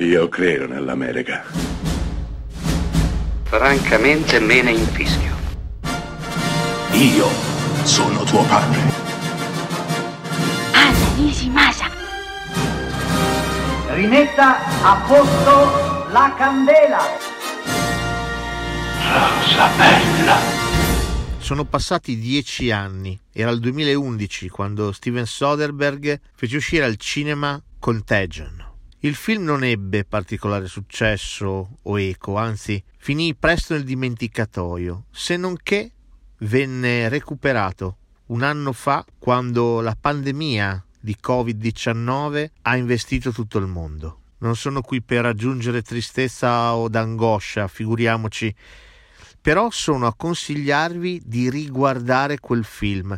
Io credo nell'America. Francamente me ne infischio. Io sono tuo padre. Anna Nishimasa. Rimetta a posto la candela. Rosa bella. Sono passati dieci anni, era il 2011 quando Steven Soderbergh fece uscire al cinema Contagion. Il film non ebbe particolare successo o eco, anzi finì presto nel dimenticatoio, se non che venne recuperato un anno fa quando la pandemia di Covid-19 ha investito tutto il mondo. Non sono qui per aggiungere tristezza o d'angoscia, figuriamoci, però sono a consigliarvi di riguardare quel film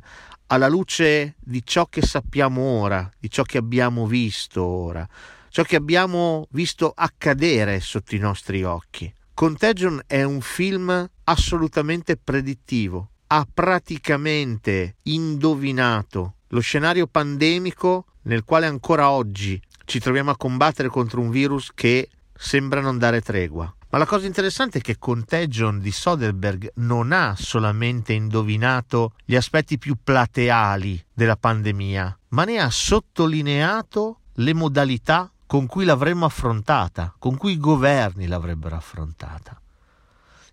alla luce di ciò che sappiamo ora, di ciò che abbiamo visto ora ciò che abbiamo visto accadere sotto i nostri occhi. Contagion è un film assolutamente predittivo, ha praticamente indovinato lo scenario pandemico nel quale ancora oggi ci troviamo a combattere contro un virus che sembra non dare tregua. Ma la cosa interessante è che Contagion di Soderbergh non ha solamente indovinato gli aspetti più plateali della pandemia, ma ne ha sottolineato le modalità con cui l'avremmo affrontata, con cui i governi l'avrebbero affrontata.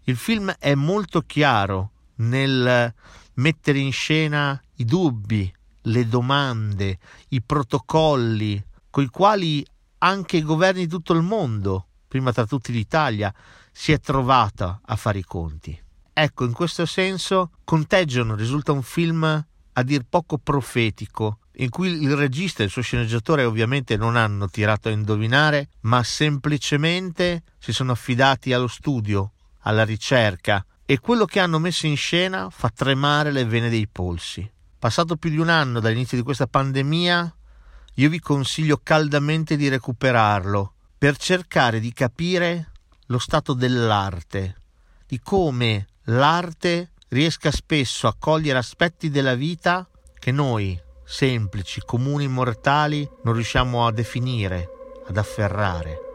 Il film è molto chiaro nel mettere in scena i dubbi, le domande, i protocolli con i quali anche i governi di tutto il mondo, prima tra tutti l'Italia, si è trovata a fare i conti. Ecco, in questo senso, Contagion risulta un film a dir poco profetico, in cui il regista e il suo sceneggiatore ovviamente non hanno tirato a indovinare, ma semplicemente si sono affidati allo studio, alla ricerca e quello che hanno messo in scena fa tremare le vene dei polsi. Passato più di un anno dall'inizio di questa pandemia, io vi consiglio caldamente di recuperarlo per cercare di capire lo stato dell'arte, di come l'arte riesca spesso a cogliere aspetti della vita che noi, semplici, comuni mortali non riusciamo a definire, ad afferrare.